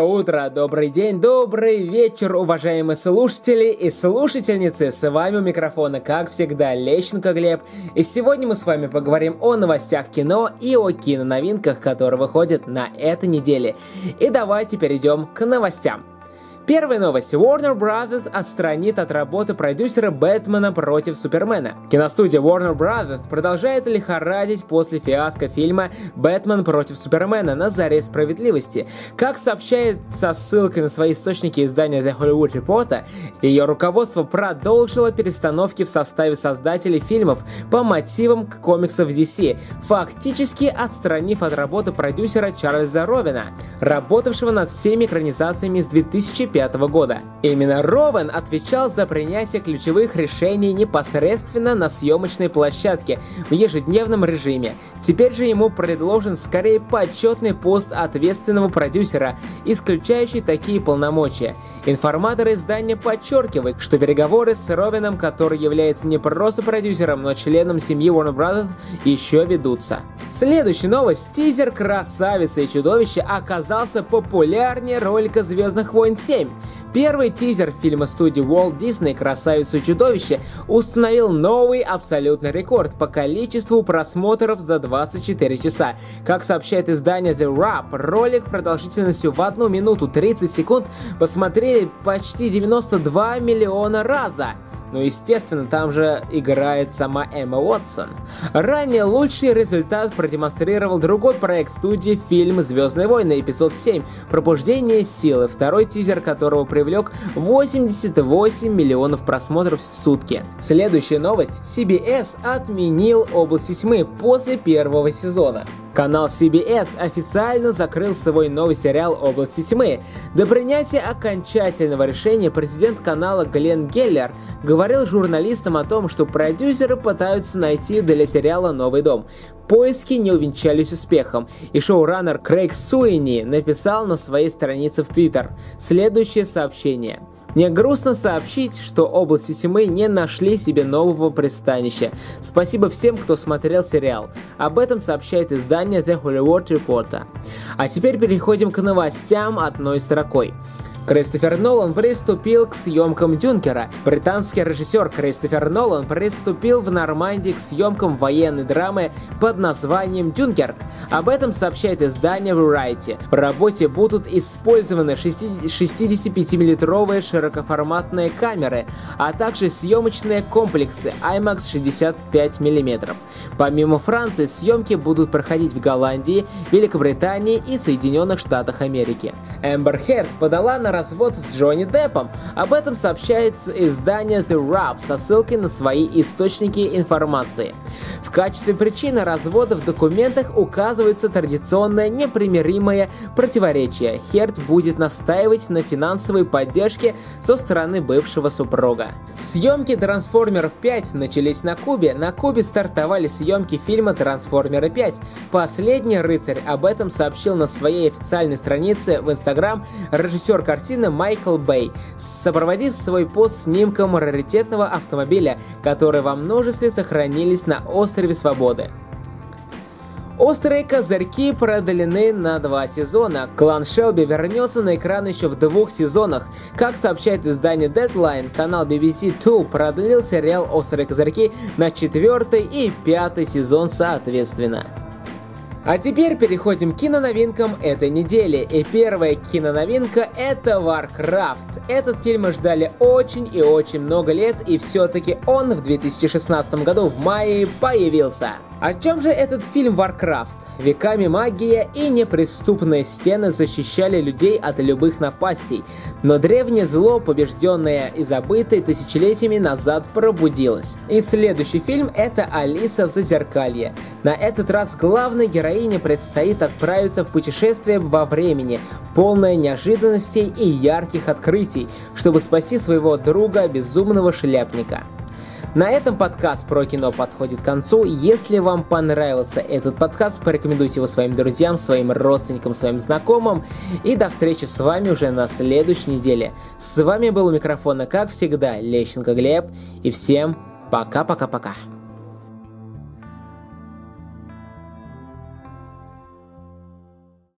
Доброе утро, добрый день, добрый вечер, уважаемые слушатели и слушательницы. С вами у микрофона, как всегда, Лещенко Глеб. И сегодня мы с вами поговорим о новостях кино и о киноновинках, которые выходят на этой неделе. И давайте перейдем к новостям. Первая новость. Warner Brothers отстранит от работы продюсера Бэтмена против Супермена. Киностудия Warner Brothers продолжает лихорадить после фиаско фильма «Бэтмен против Супермена» на заре справедливости. Как сообщает со ссылкой на свои источники издания The Hollywood Reporter, ее руководство продолжило перестановки в составе создателей фильмов по мотивам комиксов DC, фактически отстранив от работы продюсера Чарльза Ровина, работавшего над всеми экранизациями с 2005 2005 года. Именно Ровен отвечал за принятие ключевых решений непосредственно на съемочной площадке в ежедневном режиме. Теперь же ему предложен скорее почетный пост ответственного продюсера, исключающий такие полномочия. Информаторы издания подчеркивают, что переговоры с Ровеном, который является не просто продюсером, но членом семьи Warner Brothers, еще ведутся. Следующая новость. Тизер «Красавица и чудовище» оказался популярнее ролика «Звездных войн 7». Первый тизер фильма студии Walt Disney «Красавицу и чудовище» установил новый абсолютный рекорд по количеству просмотров за 24 часа. Как сообщает издание The Wrap, ролик продолжительностью в 1 минуту 30 секунд посмотрели почти 92 миллиона раза. Но, естественно, там же играет сама Эмма Уотсон. Ранее лучший результат продемонстрировал другой проект студии фильм «Звездные войны. Эпизод 7. Пробуждение силы», второй тизер которого привлек 88 миллионов просмотров в сутки. Следующая новость. CBS отменил «Области тьмы» после первого сезона. Канал CBS официально закрыл свой новый сериал «Области тьмы». До принятия окончательного решения президент канала Глен Геллер говорил журналистам о том, что продюсеры пытаются найти для сериала новый дом. Поиски не увенчались успехом, и шоураннер Крейг Суини написал на своей странице в Твиттер следующее сообщение – мне грустно сообщить, что области тьмы не нашли себе нового пристанища. Спасибо всем, кто смотрел сериал. Об этом сообщает издание The Hollywood Reporter. А теперь переходим к новостям одной строкой. Кристофер Нолан приступил к съемкам Дюнкера. Британский режиссер Кристофер Нолан приступил в Нормандии к съемкам военной драмы под названием Дюнкерк. Об этом сообщает издание Variety. В работе будут использованы 65-миллиметровые широкоформатные камеры, а также съемочные комплексы IMAX 65 мм. Помимо Франции, съемки будут проходить в Голландии, Великобритании и Соединенных Штатах Америки. Эмбер Херт подала на развод с Джонни Деппом. Об этом сообщает издание The Wrap со ссылкой на свои источники информации. В качестве причины развода в документах указывается традиционное непримиримое противоречие. Херт будет настаивать на финансовой поддержке со стороны бывшего супруга. Съемки Трансформеров 5 начались на Кубе. На Кубе стартовали съемки фильма Трансформеры 5. Последний рыцарь об этом сообщил на своей официальной странице в Инстаграм режиссер картины Майкл Бэй, сопроводив свой пост снимком раритетного автомобиля, которые во множестве сохранились на острове Свободы. Острые козырьки продлены на два сезона. Клан Шелби вернется на экран еще в двух сезонах. Как сообщает издание Deadline, канал BBC 2 продлил сериал «Острые козырьки» на четвертый и пятый сезон соответственно. А теперь переходим к киноновинкам этой недели. И первая киноновинка это Warcraft. Этот фильм мы ждали очень и очень много лет, и все-таки он в 2016 году в мае появился. О чем же этот фильм Warcraft? Веками магия и неприступные стены защищали людей от любых напастей, но древнее зло, побежденное и забытое тысячелетиями назад, пробудилось. И следующий фильм это Алиса в Зазеркалье. На этот раз главной героине предстоит отправиться в путешествие во времени, полное неожиданностей и ярких открытий, чтобы спасти своего друга безумного шляпника. На этом подкаст про кино подходит к концу. Если вам понравился этот подкаст, порекомендуйте его своим друзьям, своим родственникам, своим знакомым. И до встречи с вами уже на следующей неделе. С вами был у микрофона, как всегда, Лещенко Глеб. И всем пока-пока-пока.